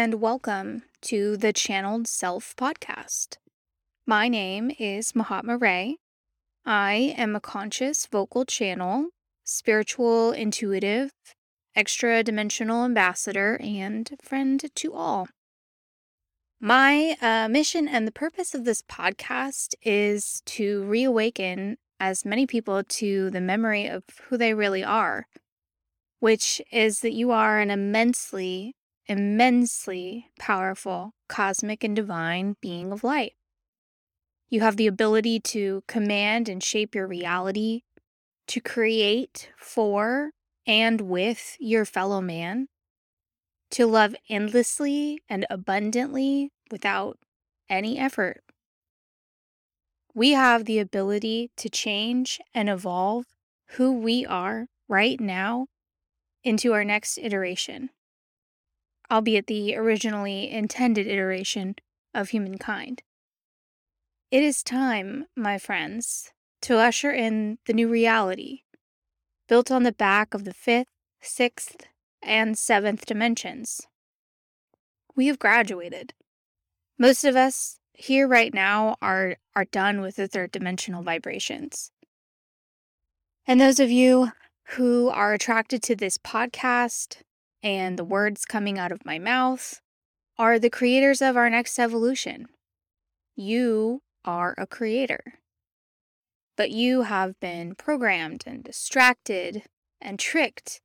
And welcome to the Channeled Self podcast. My name is Mahatma Ray. I am a conscious vocal channel, spiritual intuitive, extra dimensional ambassador, and friend to all. My uh, mission and the purpose of this podcast is to reawaken as many people to the memory of who they really are which is that you are an immensely, immensely powerful cosmic and divine being of light. You have the ability to command and shape your reality, to create for and with your fellow man, to love endlessly and abundantly without any effort. We have the ability to change and evolve who we are right now into our next iteration, albeit the originally intended iteration of humankind. It is time, my friends, to usher in the new reality, built on the back of the fifth, sixth, and seventh dimensions. We have graduated. Most of us here right now are, are done with the third dimensional vibrations. And those of you who are attracted to this podcast and the words coming out of my mouth are the creators of our next evolution. You are a creator. But you have been programmed and distracted and tricked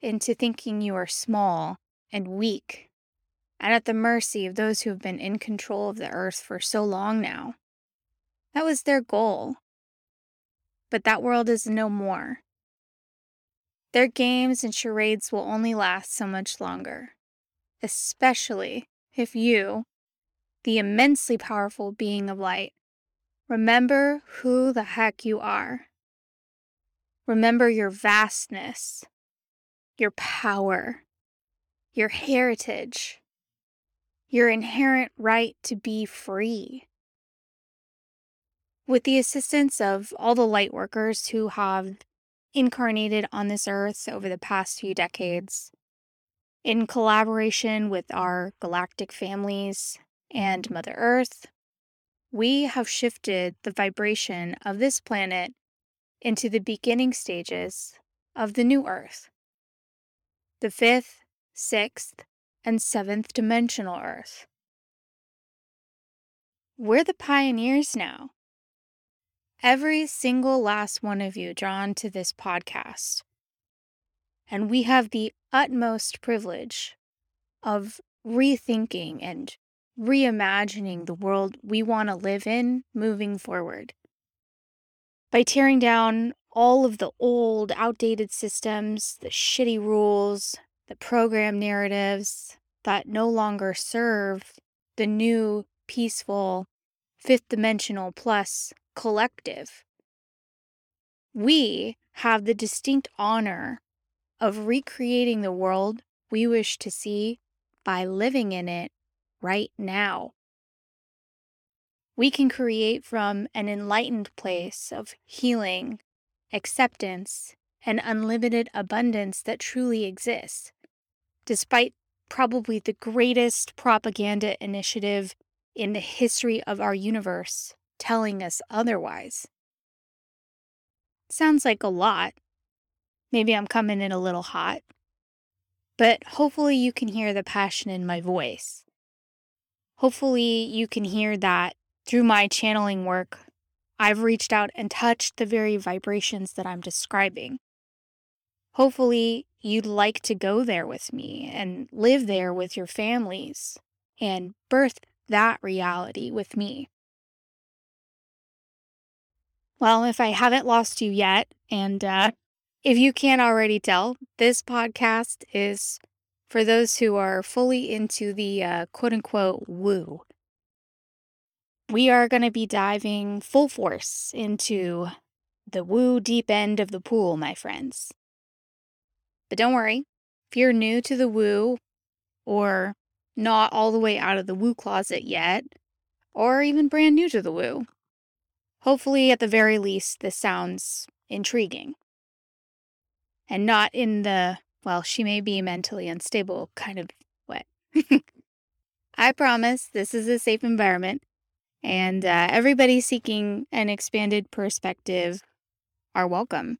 into thinking you are small and weak and at the mercy of those who have been in control of the earth for so long now. That was their goal. But that world is no more. Their games and charades will only last so much longer, especially if you, the immensely powerful being of light, remember who the heck you are. Remember your vastness, your power, your heritage, your inherent right to be free. With the assistance of all the light workers who have incarnated on this earth over the past few decades. In collaboration with our galactic families and Mother Earth, we have shifted the vibration of this planet into the beginning stages of the new Earth. The fifth, sixth, and seventh dimensional Earth. We're the pioneers now every single last one of you drawn to this podcast. And we have the utmost privilege of rethinking and reimagining the world we want to live in moving forward. By tearing down all of the old, outdated systems, the shitty rules, the program narratives that no longer serve the new, peaceful, fifth dimensional plus collective. We have the distinct honor of recreating the world we wish to see by living in it right now. We can create from an enlightened place of healing, acceptance, and unlimited abundance that truly exists, despite probably the greatest propaganda initiative in the history of our universe telling us otherwise. Sounds like a lot. Maybe I'm coming in a little hot. But hopefully, you can hear the passion in my voice. Hopefully, you can hear that through my channeling work, I've reached out and touched the very vibrations that I'm describing. Hopefully, you'd like to go there with me and live there with your families and birth that reality with me. Well, if I haven't lost you yet, and uh, if you can't already tell, this podcast is for those who are fully into the uh, quote unquote woo. We are going to be diving full force into the woo deep end of the pool, my friends. But don't worry, if you're new to the woo or not all the way out of the woo closet yet, or even brand new to the woo, Hopefully, at the very least, this sounds intriguing. And not in the, well, she may be mentally unstable kind of way. I promise this is a safe environment, and uh, everybody seeking an expanded perspective are welcome.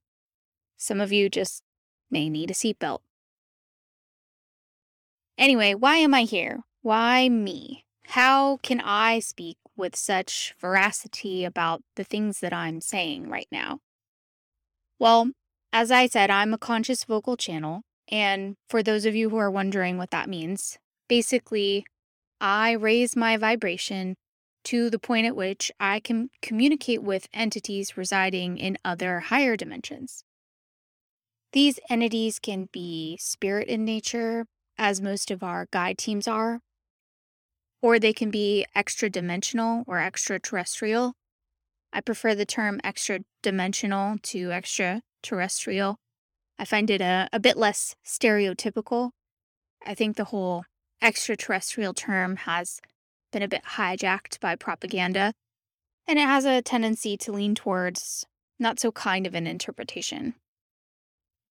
Some of you just may need a seatbelt. Anyway, why am I here? Why me? How can I speak with such veracity about the things that I'm saying right now? Well, as I said, I'm a conscious vocal channel. And for those of you who are wondering what that means, basically, I raise my vibration to the point at which I can communicate with entities residing in other higher dimensions. These entities can be spirit in nature, as most of our guide teams are, or they can be extra dimensional or extraterrestrial. I prefer the term extra dimensional to extraterrestrial. I find it a, a bit less stereotypical. I think the whole extraterrestrial term has been a bit hijacked by propaganda, and it has a tendency to lean towards not so kind of an interpretation.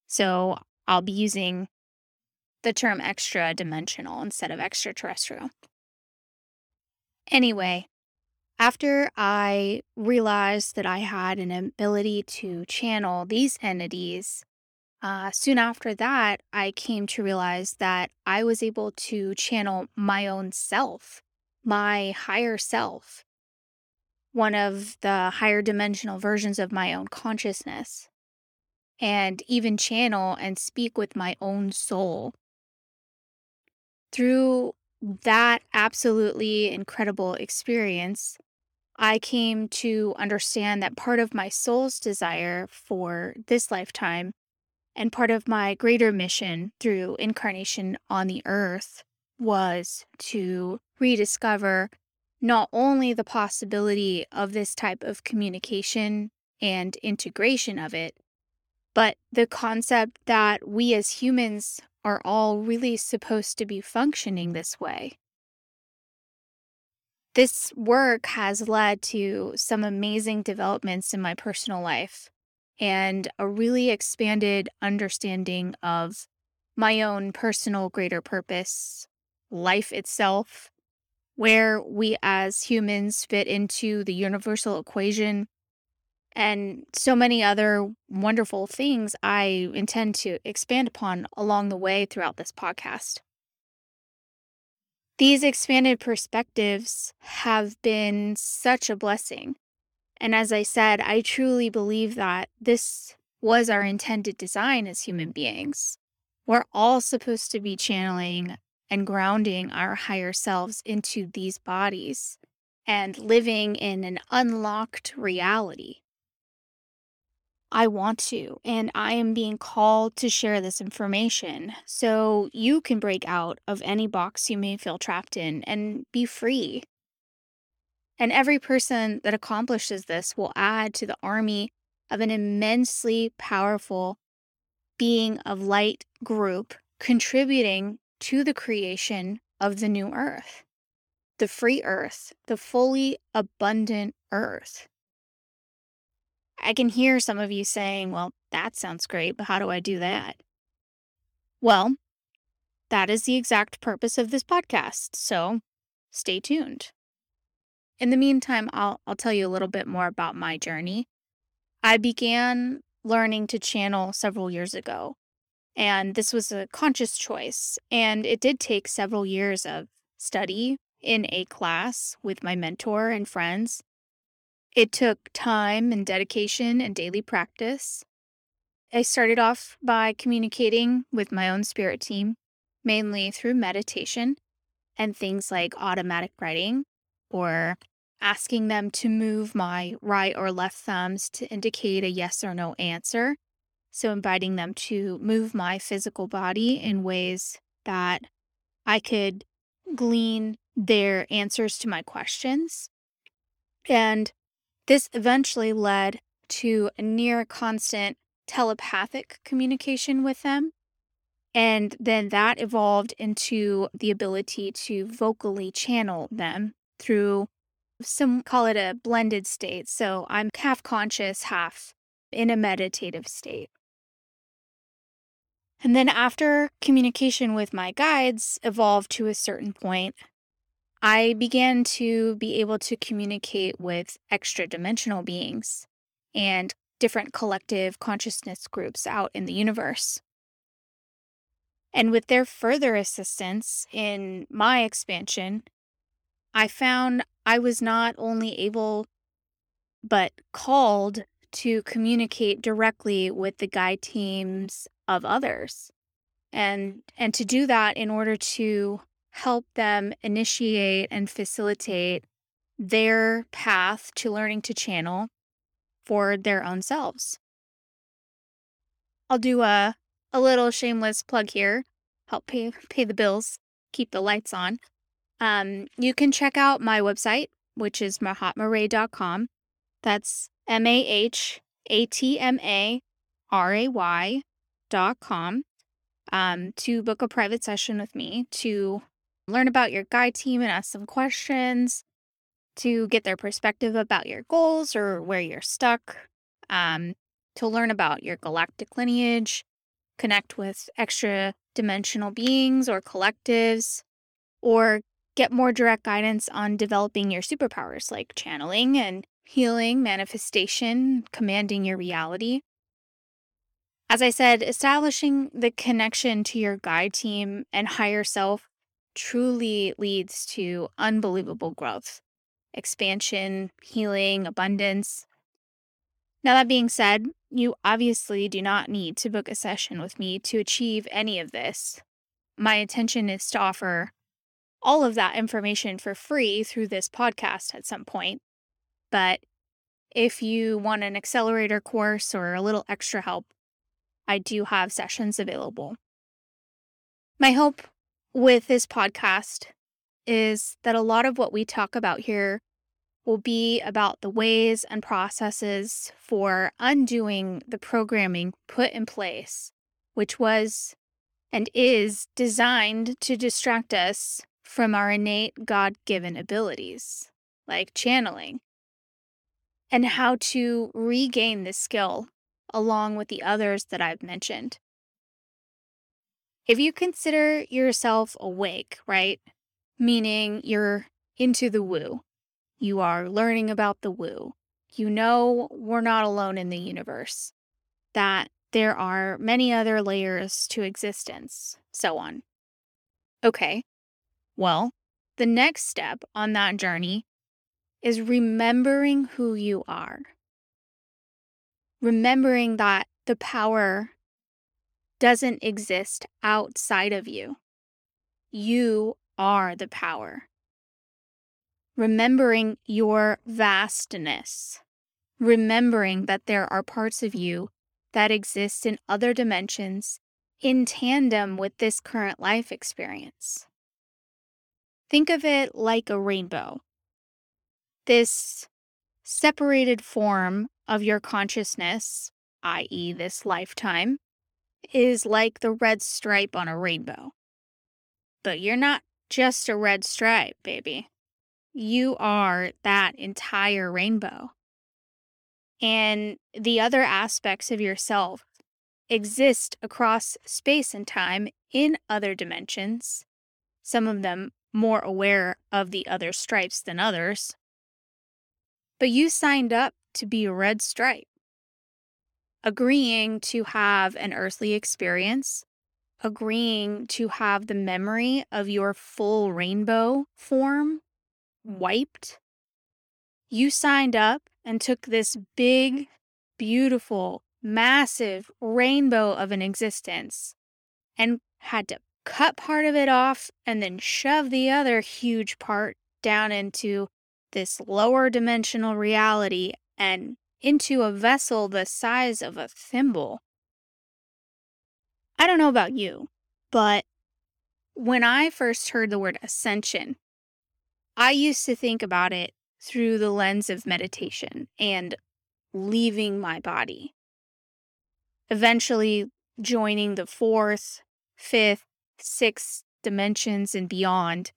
So I'll be using the term extra dimensional instead of extraterrestrial. Anyway, after I realized that I had an ability to channel these entities, uh, soon after that, I came to realize that I was able to channel my own self, my higher self, one of the higher dimensional versions of my own consciousness, and even channel and speak with my own soul. Through that absolutely incredible experience, I came to understand that part of my soul's desire for this lifetime and part of my greater mission through incarnation on the earth was to rediscover not only the possibility of this type of communication and integration of it, but the concept that we as humans are all really supposed to be functioning this way. This work has led to some amazing developments in my personal life and a really expanded understanding of my own personal greater purpose, life itself, where we as humans fit into the universal equation, and so many other wonderful things I intend to expand upon along the way throughout this podcast. These expanded perspectives have been such a blessing and as I said, I truly believe that this was our intended design as human beings. We're all supposed to be channeling and grounding our higher selves into these bodies and living in an unlocked reality. I want to, and I am being called to share this information so you can break out of any box you may feel trapped in and be free and every person that accomplishes this will add to the army of an immensely powerful being of light group contributing to the creation of the new earth, the free earth, the fully abundant earth. I can hear some of you saying, well, that sounds great, but how do I do that? Well, that is the exact purpose of this podcast, so stay tuned. In the meantime, I'll, I'll tell you a little bit more about my journey. I began learning to channel several years ago, and this was a conscious choice. And it did take several years of study in a class with my mentor and friends. It took time and dedication and daily practice. I started off by communicating with my own spirit team, mainly through meditation and things like automatic writing or asking them to move my right or left thumbs to indicate a yes or no answer. So, inviting them to move my physical body in ways that I could glean their answers to my questions. And this eventually led to near constant telepathic communication with them. And then that evolved into the ability to vocally channel them through some call it a blended state. So I'm half conscious, half in a meditative state. And then after communication with my guides evolved to a certain point, I began to be able to communicate with extra dimensional beings and different collective consciousness groups out in the universe. And with their further assistance in my expansion, I found I was not only able, but called to communicate directly with the guide teams of others. And, and to do that in order to help them initiate and facilitate their path to learning to channel for their own selves. I'll do a, a little shameless plug here, help pay, pay the bills, keep the lights on. Um, you can check out my website, which is mahatmaray.com. That's M A H A T M A R A Y dot com um, to book a private session with me to learn about your guide team and ask some questions, to get their perspective about your goals or where you're stuck, um, to learn about your galactic lineage, connect with extra dimensional beings or collectives, or get more direct guidance on developing your superpowers like channeling and healing, manifestation, commanding your reality. As I said, establishing the connection to your guide team and higher self truly leads to unbelievable growth, expansion, healing, abundance. Now, that being said, you obviously do not need to book a session with me to achieve any of this. My intention is to offer all of that information for free through this podcast at some point. But if you want an accelerator course or a little extra help, I do have sessions available. My hope with this podcast is that a lot of what we talk about here will be about the ways and processes for undoing the programming put in place, which was and is designed to distract us from our innate God given abilities, like channeling, and how to regain this skill along with the others that I've mentioned. If you consider yourself awake, right? Meaning you're into the woo, you are learning about the woo, you know we're not alone in the universe, that there are many other layers to existence, so on. Okay, well, the next step on that journey is remembering who you are. Remembering that the power doesn't exist outside of you. You are the power. Remembering your vastness. Remembering that there are parts of you that exist in other dimensions in tandem with this current life experience. Think of it like a rainbow. This separated form of your consciousness, i.e., this lifetime, is like the red stripe on a rainbow. But you're not just a red stripe, baby. You are that entire rainbow. And the other aspects of yourself exist across space and time in other dimensions, some of them more aware of the other stripes than others. But you signed up to be a red stripe agreeing to have an earthly experience, agreeing to have the memory of your full rainbow form wiped. You signed up and took this big, beautiful, massive rainbow of an existence and had to cut part of it off and then shove the other huge part down into this lower dimensional reality and into a vessel the size of a thimble. I don't know about you, but when I first heard the word ascension, I used to think about it through the lens of meditation and leaving my body. Eventually, joining the fourth, fifth, sixth dimensions and beyond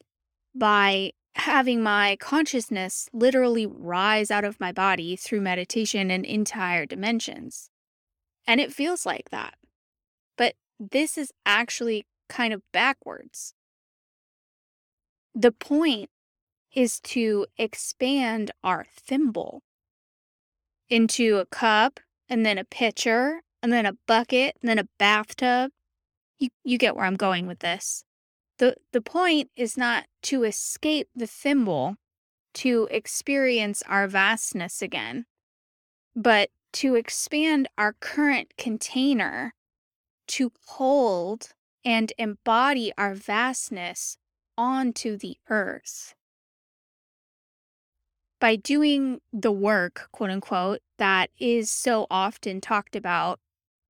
by having my consciousness literally rise out of my body through meditation in entire dimensions. And it feels like that. But this is actually kind of backwards. The point is to expand our thimble into a cup and then a pitcher and then a bucket and then a bathtub. You, you get where I'm going with this. The, the point is not to escape the thimble, to experience our vastness again, but to expand our current container to hold and embody our vastness onto the earth. By doing the work, quote unquote, that is so often talked about,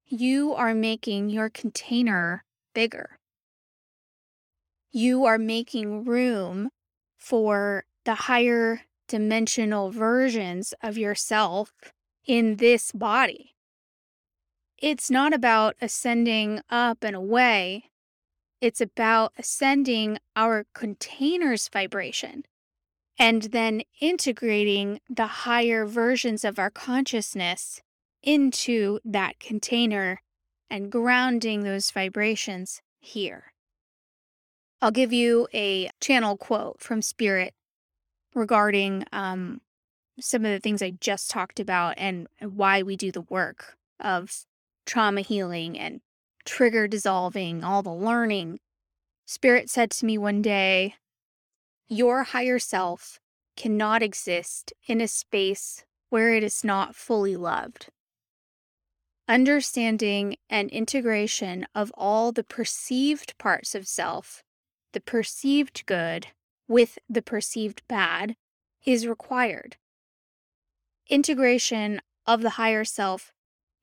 you are making your container bigger. You are making room for the higher dimensional versions of yourself in this body. It's not about ascending up and away. It's about ascending our container's vibration and then integrating the higher versions of our consciousness into that container and grounding those vibrations here. I'll give you a channel quote from Spirit regarding um, some of the things I just talked about and why we do the work of trauma healing and trigger dissolving, all the learning. Spirit said to me one day, Your higher self cannot exist in a space where it is not fully loved. Understanding and integration of all the perceived parts of self, the perceived good with the perceived bad, is required. Integration of the higher self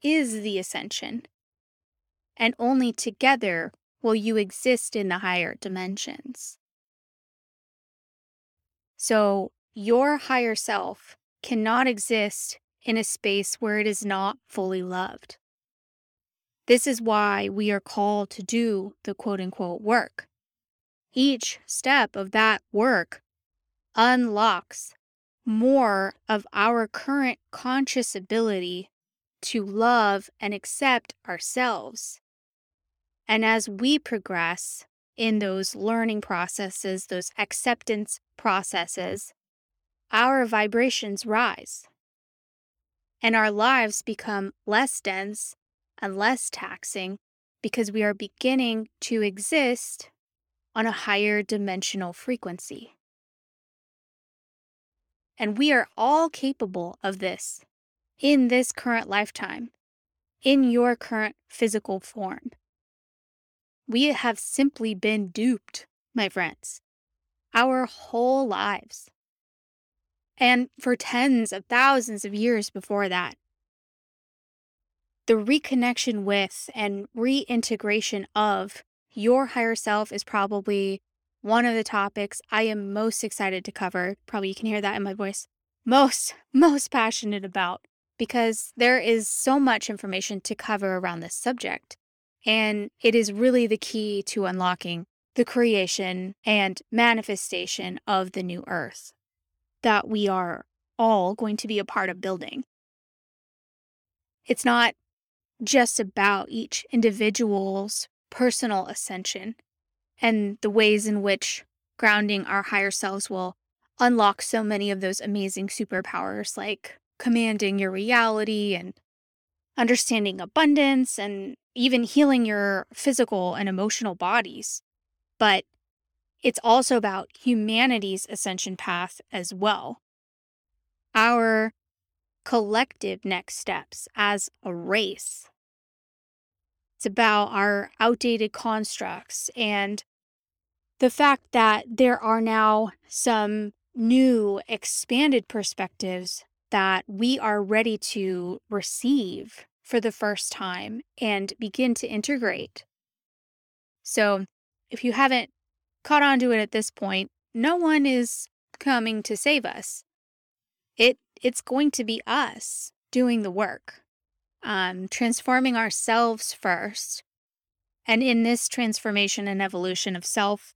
is the ascension. And only together will you exist in the higher dimensions. So, your higher self cannot exist in a space where it is not fully loved. This is why we are called to do the quote unquote work. Each step of that work unlocks more of our current conscious ability to love and accept ourselves. And as we progress in those learning processes, those acceptance processes, our vibrations rise and our lives become less dense and less taxing because we are beginning to exist on a higher dimensional frequency. And we are all capable of this in this current lifetime, in your current physical form. We have simply been duped, my friends, our whole lives. And for tens of thousands of years before that. The reconnection with and reintegration of your higher self is probably one of the topics I am most excited to cover. Probably you can hear that in my voice. Most, most passionate about because there is so much information to cover around this subject. And it is really the key to unlocking the creation and manifestation of the new earth that we are all going to be a part of building. It's not just about each individual's personal ascension and the ways in which grounding our higher selves will unlock so many of those amazing superpowers like commanding your reality and understanding abundance and even healing your physical and emotional bodies. But it's also about humanity's ascension path as well. Our collective next steps as a race. It's about our outdated constructs and the fact that there are now some new expanded perspectives that we are ready to receive for the first time and begin to integrate. So, if you haven't caught on to it at this point, no one is coming to save us. It it's going to be us doing the work, um, transforming ourselves first, and in this transformation and evolution of self,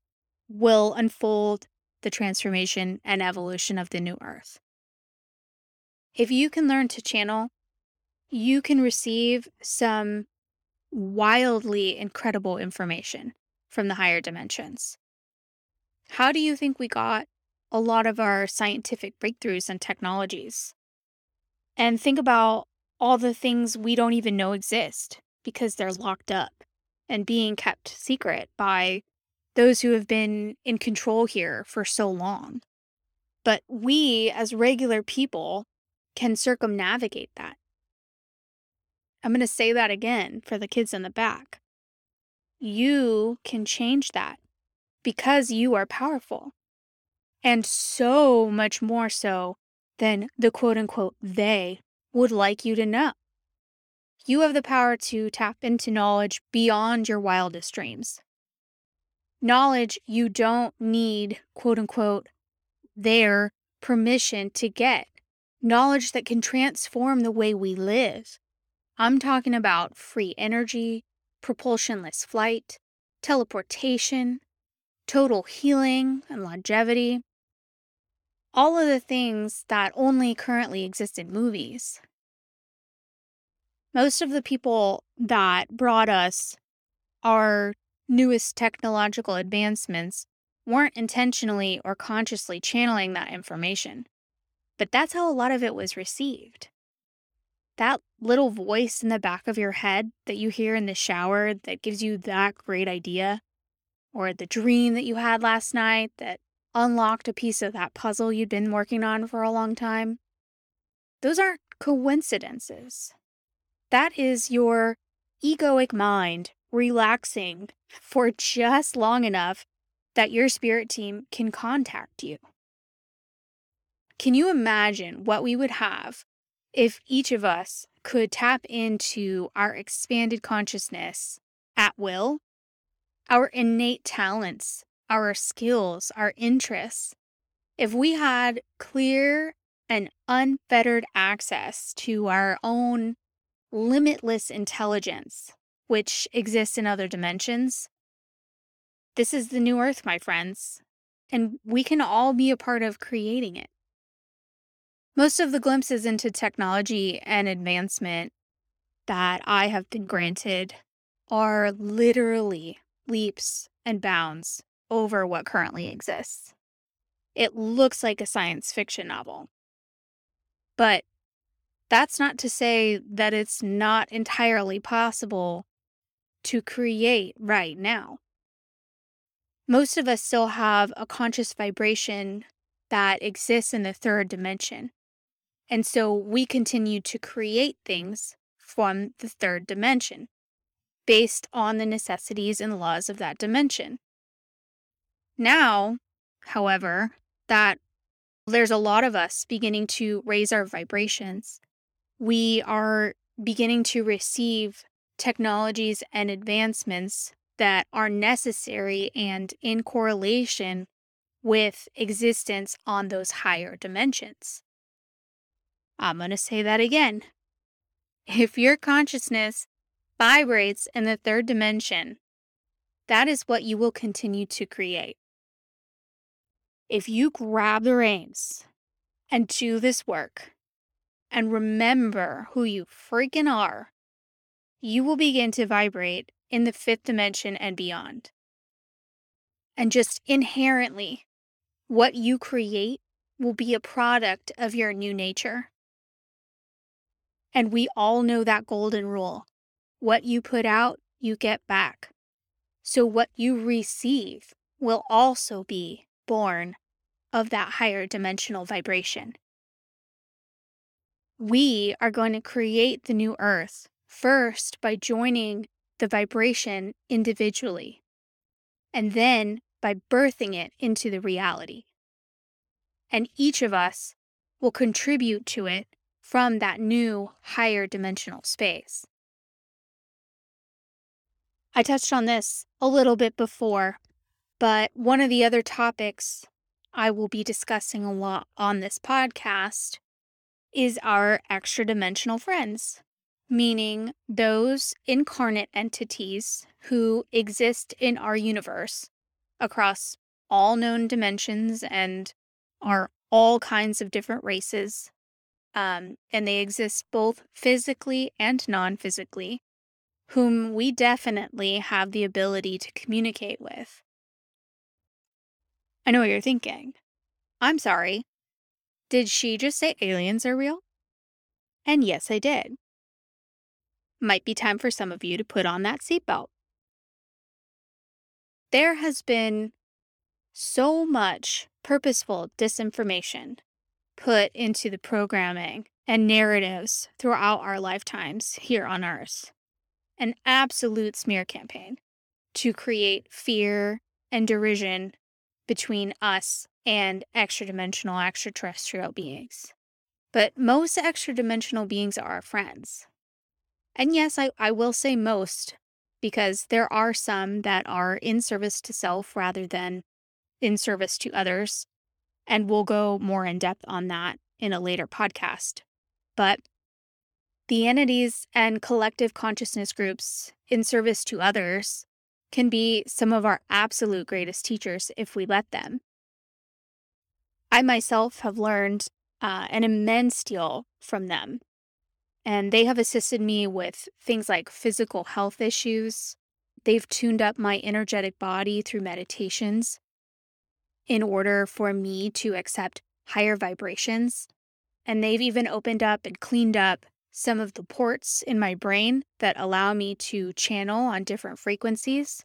will unfold the transformation and evolution of the new earth. If you can learn to channel, you can receive some wildly incredible information from the higher dimensions. How do you think we got a lot of our scientific breakthroughs and technologies? And think about all the things we don't even know exist because they're locked up and being kept secret by those who have been in control here for so long. But we, as regular people, can circumnavigate that. I'm going to say that again for the kids in the back. You can change that because you are powerful. And so much more so than the quote unquote they would like you to know. You have the power to tap into knowledge beyond your wildest dreams. Knowledge you don't need, quote unquote, their permission to get. Knowledge that can transform the way we live. I'm talking about free energy, propulsionless flight, teleportation, total healing and longevity. All of the things that only currently exist in movies. Most of the people that brought us our newest technological advancements weren't intentionally or consciously channeling that information. But that's how a lot of it was received. That little voice in the back of your head that you hear in the shower that gives you that great idea, or the dream that you had last night that unlocked a piece of that puzzle you'd been working on for a long time, those aren't coincidences. That is your egoic mind relaxing for just long enough that your spirit team can contact you. Can you imagine what we would have if each of us could tap into our expanded consciousness at will, our innate talents, our skills, our interests? If we had clear and unfettered access to our own limitless intelligence, which exists in other dimensions. This is the new earth, my friends, and we can all be a part of creating it. Most of the glimpses into technology and advancement that I have been granted are literally leaps and bounds over what currently exists. It looks like a science fiction novel. But that's not to say that it's not entirely possible to create right now. Most of us still have a conscious vibration that exists in the third dimension. And so we continue to create things from the third dimension based on the necessities and laws of that dimension. Now, however, that there's a lot of us beginning to raise our vibrations we are beginning to receive technologies and advancements that are necessary and in correlation with existence on those higher dimensions. I'm going to say that again. If your consciousness vibrates in the third dimension, that is what you will continue to create. If you grab the reins and do this work, and remember who you freaking are, you will begin to vibrate in the fifth dimension and beyond. And just inherently, what you create will be a product of your new nature. And we all know that golden rule what you put out, you get back. So, what you receive will also be born of that higher dimensional vibration we are going to create the new earth first by joining the vibration individually, and then by birthing it into the reality. And each of us will contribute to it from that new higher dimensional space. I touched on this a little bit before, but one of the other topics I will be discussing a lot on this podcast is our extra dimensional friends, meaning those incarnate entities who exist in our universe across all known dimensions and are all kinds of different races. Um, and they exist both physically and non physically. whom we definitely have the ability to communicate with. I know what you're thinking. I'm sorry. Did she just say aliens are real? And yes, I did. Might be time for some of you to put on that seatbelt. There has been so much purposeful disinformation put into the programming and narratives throughout our lifetimes here on Earth. An absolute smear campaign to create fear and derision between us and extra dimensional extraterrestrial beings. But most extra dimensional beings are our friends. And yes, I, I will say most, because there are some that are in service to self rather than in service to others. And we'll go more in depth on that in a later podcast. But the entities and collective consciousness groups in service to others can be some of our absolute greatest teachers if we let them. I myself have learned uh, an immense deal from them, and they have assisted me with things like physical health issues. They've tuned up my energetic body through meditations in order for me to accept higher vibrations. And they've even opened up and cleaned up some of the ports in my brain that allow me to channel on different frequencies.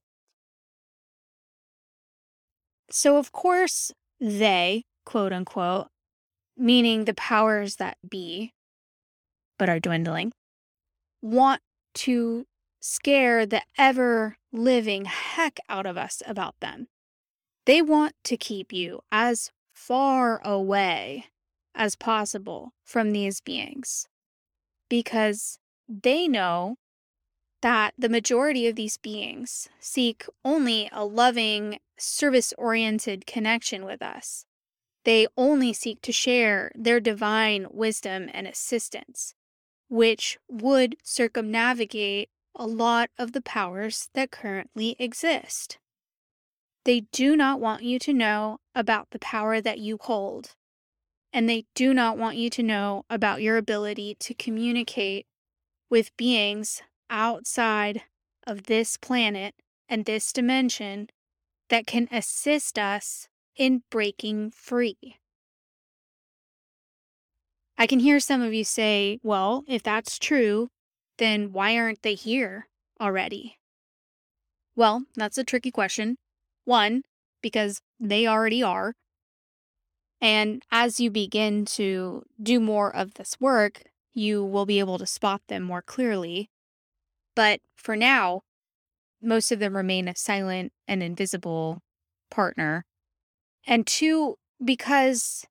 So, of course, they, quote unquote, meaning the powers that be, but are dwindling, want to scare the ever living heck out of us about them. They want to keep you as far away as possible from these beings because they know that the majority of these beings seek only a loving, service oriented connection with us. They only seek to share their divine wisdom and assistance, which would circumnavigate a lot of the powers that currently exist. They do not want you to know about the power that you hold. And they do not want you to know about your ability to communicate with beings outside of this planet and this dimension that can assist us in breaking free. I can hear some of you say, well, if that's true, then why aren't they here already? Well, that's a tricky question. One, because they already are. And as you begin to do more of this work, you will be able to spot them more clearly. But for now, most of them remain a silent and invisible partner. And two, because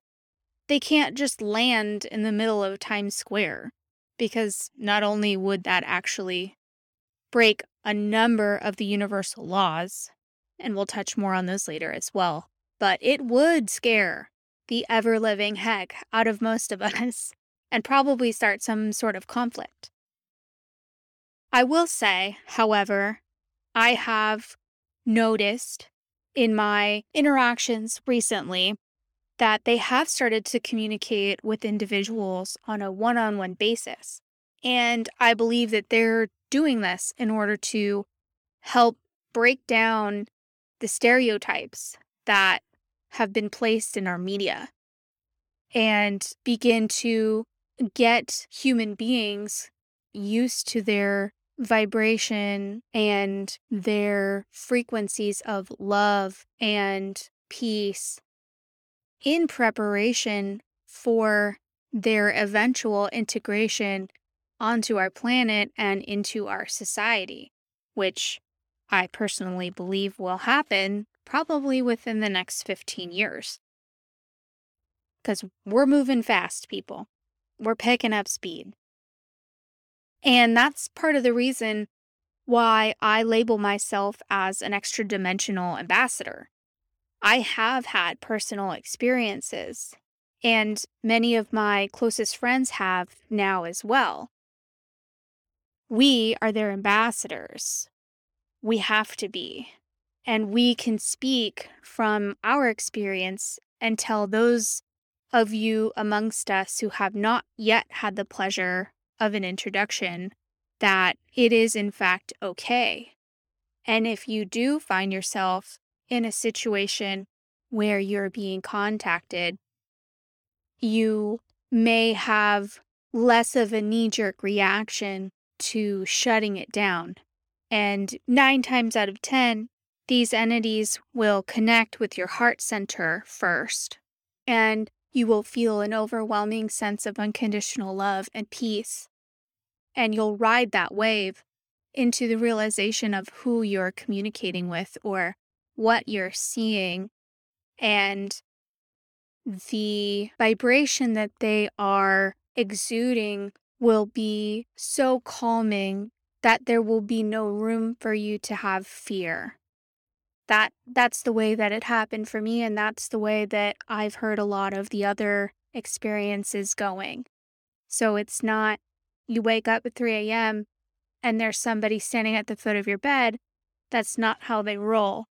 they can't just land in the middle of Times Square, because not only would that actually break a number of the universal laws, and we'll touch more on those later as well. But it would scare the ever living heck out of most of us and probably start some sort of conflict. I will say, however, I have noticed in my interactions recently that they have started to communicate with individuals on a one on one basis. And I believe that they're doing this in order to help break down the stereotypes that have been placed in our media and begin to get human beings used to their vibration and their frequencies of love and peace in preparation for their eventual integration onto our planet and into our society, which I personally believe will happen probably within the next 15 years. Because we're moving fast, people. We're picking up speed. And that's part of the reason why I label myself as an extra dimensional ambassador. I have had personal experiences, and many of my closest friends have now as well. We are their ambassadors we have to be. And we can speak from our experience and tell those of you amongst us who have not yet had the pleasure of an introduction that it is, in fact, okay. And if you do find yourself in a situation where you're being contacted, you may have less of a knee jerk reaction to shutting it down. And nine times out of 10, these entities will connect with your heart center first, and you will feel an overwhelming sense of unconditional love and peace. And you'll ride that wave into the realization of who you're communicating with or what you're seeing and the vibration that they are exuding will be so calming that there will be no room for you to have fear. That that's the way that it happened for me and that's the way that I've heard a lot of the other experiences going. So it's not you wake up at 3 a.m. and there's somebody standing at the foot of your bed. That's not how they roll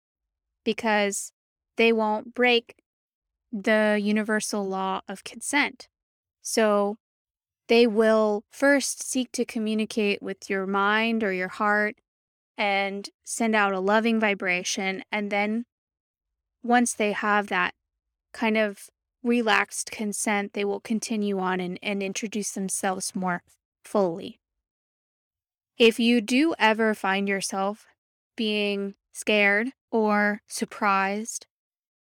because they won't break the universal law of consent. So they will first seek to communicate with your mind or your heart and send out a loving vibration. And then once they have that kind of relaxed consent, they will continue on and, and introduce themselves more fully. If you do ever find yourself being scared or surprised,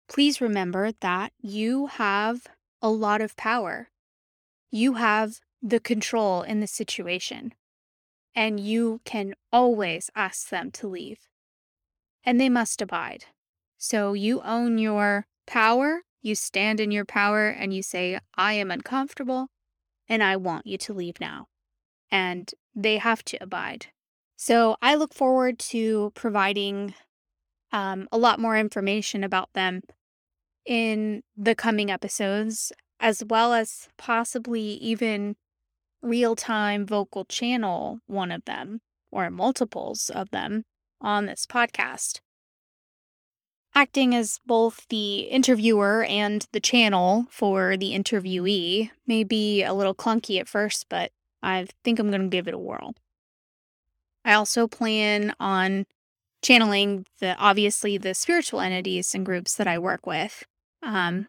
please remember that you have a lot of power. You have the control in the situation, and you can always ask them to leave. And they must abide. So you own your power, you stand in your power, and you say, I am uncomfortable, and I want you to leave now. And they have to abide. So I look forward to providing um, a lot more information about them in the coming episodes, as well as possibly even real time vocal channel one of them or multiples of them on this podcast. Acting as both the interviewer and the channel for the interviewee may be a little clunky at first, but I think I'm going to give it a whirl. I also plan on channeling the obviously the spiritual entities and groups that I work with. Um,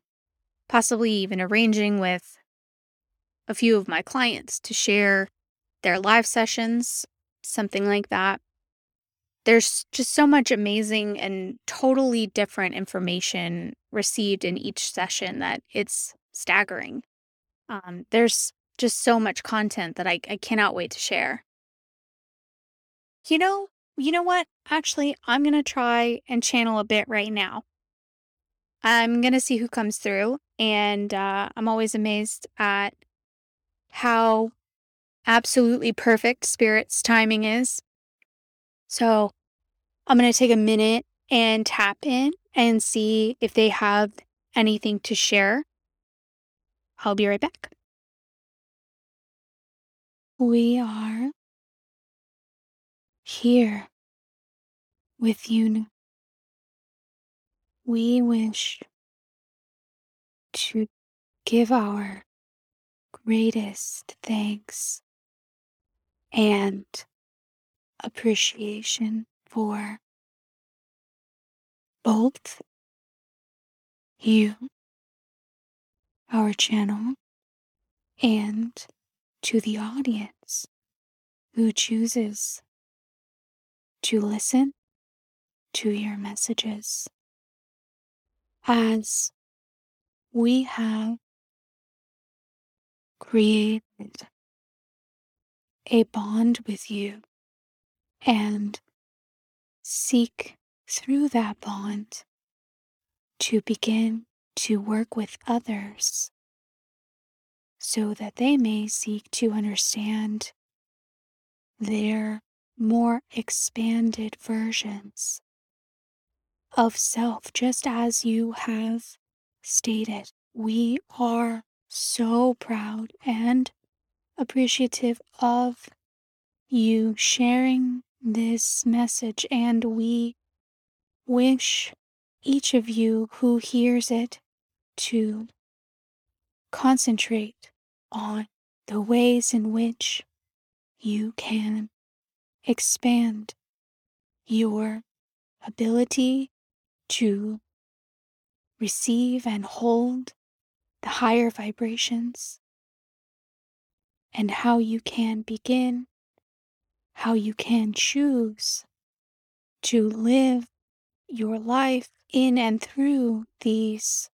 possibly even arranging with a few of my clients to share their live sessions, something like that. There's just so much amazing and totally different information received in each session that it's staggering. Um, there's just so much content that I, I cannot wait to share. You know, you know what? Actually, I'm going to try and channel a bit right now. I'm going to see who comes through. And uh, I'm always amazed at how absolutely perfect Spirit's timing is. So I'm going to take a minute and tap in and see if they have anything to share. I'll be right back. We are here with you. We wish to give our greatest thanks and appreciation for both you, our channel, and to the audience who chooses to listen to your messages. As we have created a bond with you and seek through that bond to begin to work with others so that they may seek to understand their more expanded versions of self, just as you have stated. We are so proud and appreciative of you sharing this message, and we wish each of you who hears it to concentrate on the ways in which you can expand your ability to receive and hold the higher vibrations and how you can begin, how you can choose to live your life in and through these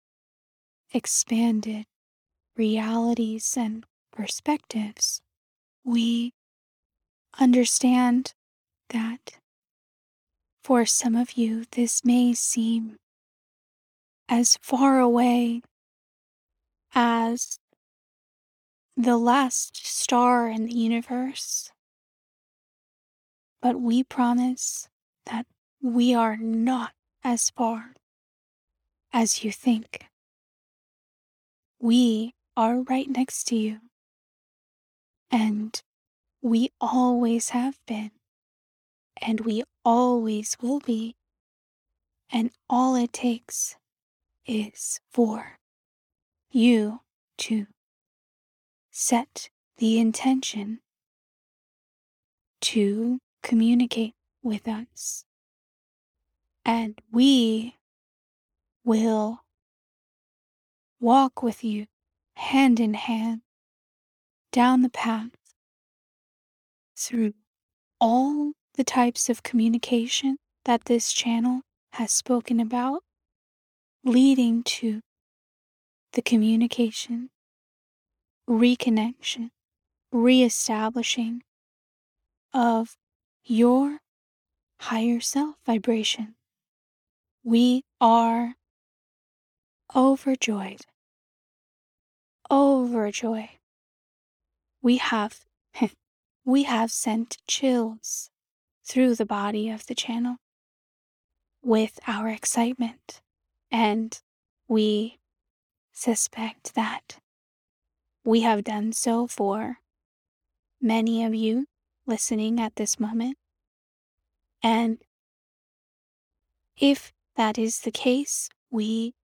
expanded realities and perspectives. We understand that for some of you, this may seem as far away as the last star in the universe. But we promise that we are not as far as you think. We are right next to you, and we always have been, and we always will be. And all it takes is for you to set the intention to communicate with us. And we will walk with you hand in hand down the path through all the types of communication that this channel has spoken about, leading to the communication reconnection, reestablishing of your higher self vibration. We are overjoyed, overjoyed. We have, we have sent chills through the body of the channel with our excitement, and we suspect that we have done so for many of you listening at this moment. And if that is the case, we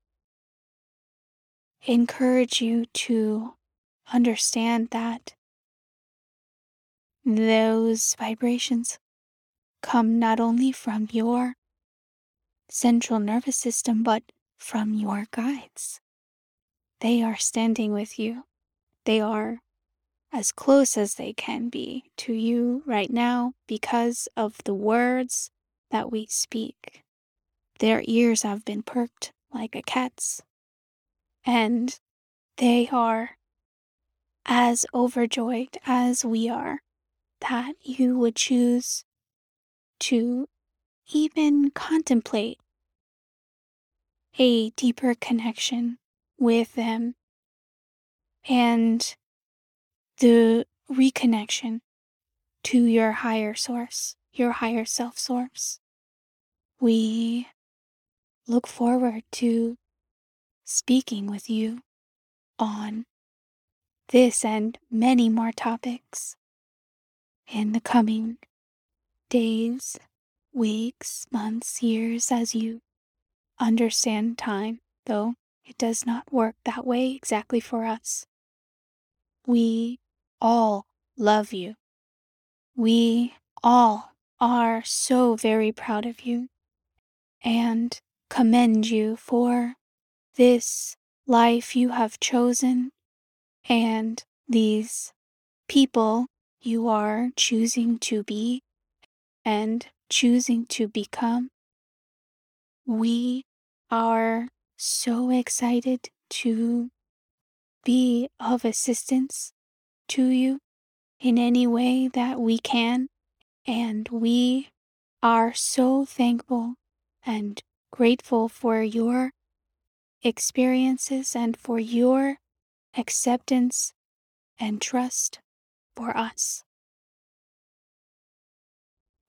encourage you to understand that those vibrations come not only from your central nervous system, but from your guides. They are standing with you. They are as close as they can be to you right now because of the words that we speak. Their ears have been perked like a cat's, and they are as overjoyed as we are that you would choose to even contemplate a deeper connection with them and the reconnection to your higher source, your higher self source. We look forward to speaking with you on this and many more topics in the coming days, weeks, months, years as you understand time, though it does not work that way exactly for us. We all love you. We all are so very proud of you and commend you for this life you have chosen and these people you are choosing to be and choosing to become. We are so excited to be of assistance to you in any way that we can. And we are so thankful and grateful for your experiences and for your acceptance and trust for us.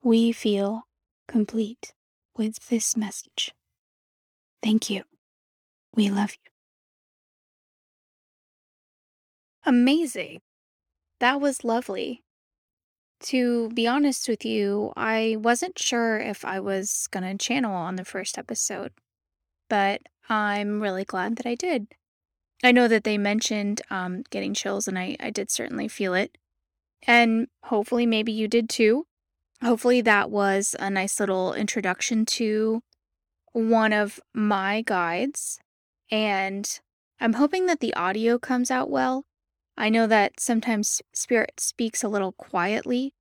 We feel complete with this message. Thank you. We love you. Amazing. That was lovely. To be honest with you, I wasn't sure if I was going to channel on the first episode, but I'm really glad that I did. I know that they mentioned um, getting chills, and I, I did certainly feel it. And hopefully, maybe you did too. hopefully, that was a nice little introduction to one of my guides. And I'm hoping that the audio comes out well. I know that sometimes Spirit speaks a little quietly.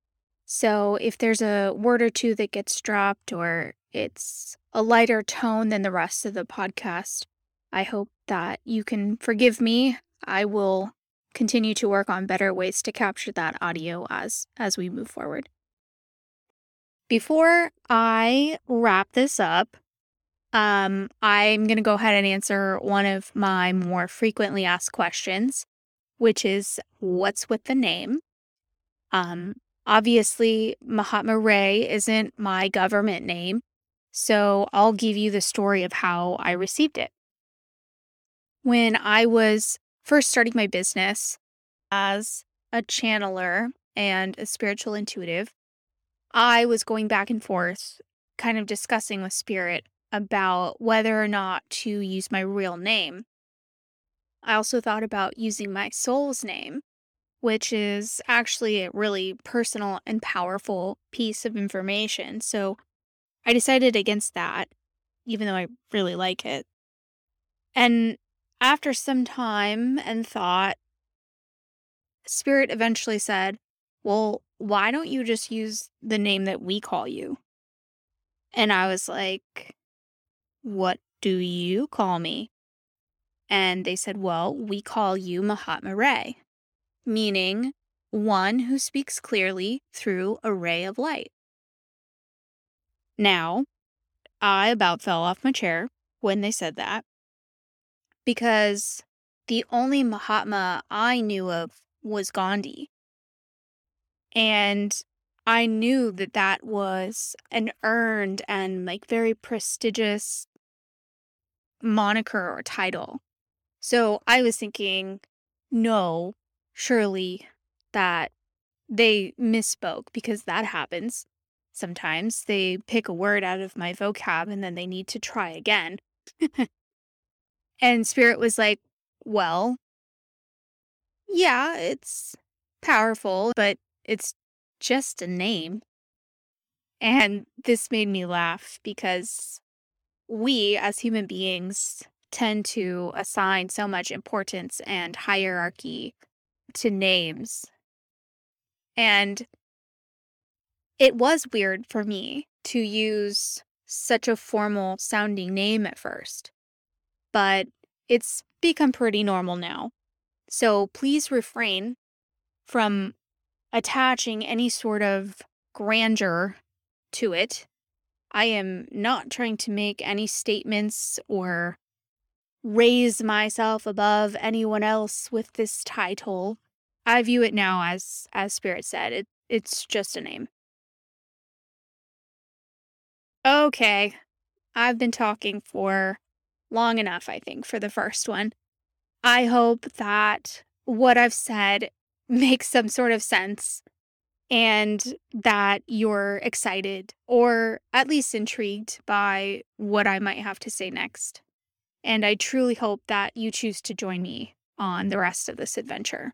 So if there's a word or two that gets dropped or it's a lighter tone than the rest of the podcast, I hope that you can forgive me. I will continue to work on better ways to capture that audio as as we move forward. Before I wrap this up, um, I'm going to go ahead and answer one of my more frequently asked questions, which is what's with the name? Um, obviously, Mahatma Ray isn't my government name, so I'll give you the story of how I received it. When I was first starting my business as a channeler and a spiritual intuitive, I was going back and forth, kind of discussing with spirit about whether or not to use my real name. I also thought about using my soul's name, which is actually a really personal and powerful piece of information. So I decided against that, even though I really like it. And after some time and thought, Spirit eventually said, Well, why don't you just use the name that we call you? And I was like, What do you call me? And they said, Well, we call you Mahatma Ray, meaning one who speaks clearly through a ray of light. Now, I about fell off my chair when they said that because the only Mahatma I knew of was Gandhi. And I knew that that was an earned and like very prestigious moniker or title. So I was thinking, no, surely that they misspoke because that happens. Sometimes they pick a word out of my vocab and then they need to try again. And Spirit was like, Well, yeah, it's powerful, but it's just a name. And this made me laugh because we, as human beings, tend to assign so much importance and hierarchy to names. And it was weird for me to use such a formal sounding name at first but it's become pretty normal now. So please refrain from attaching any sort of grandeur to it. I am not trying to make any statements or raise myself above anyone else with this title. I view it now as as spirit said. It it's just a name. Okay. I've been talking for long enough, I think, for the first one. I hope that what I've said makes some sort of sense and that you're excited or at least intrigued by what I might have to say next. And I truly hope that you choose to join me on the rest of this adventure.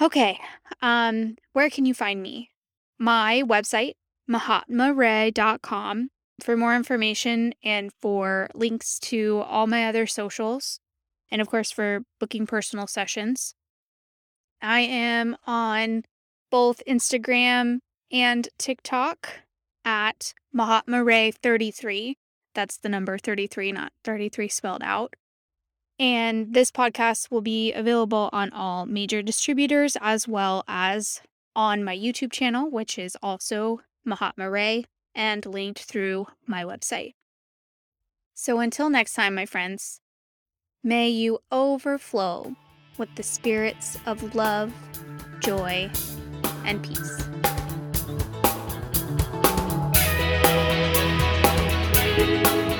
Okay, um, where can you find me? My website, mahatmaray.com, for more information and for links to all my other socials, and of course for booking personal sessions. I am on both Instagram and TikTok at Mahatma Ray 33. That's the number 33, not 33 spelled out. And this podcast will be available on all major distributors as well as on my YouTube channel, which is also Mahatma Ray and linked through my website. So until next time, my friends, may you overflow with the spirits of love, joy, and peace. Thank you.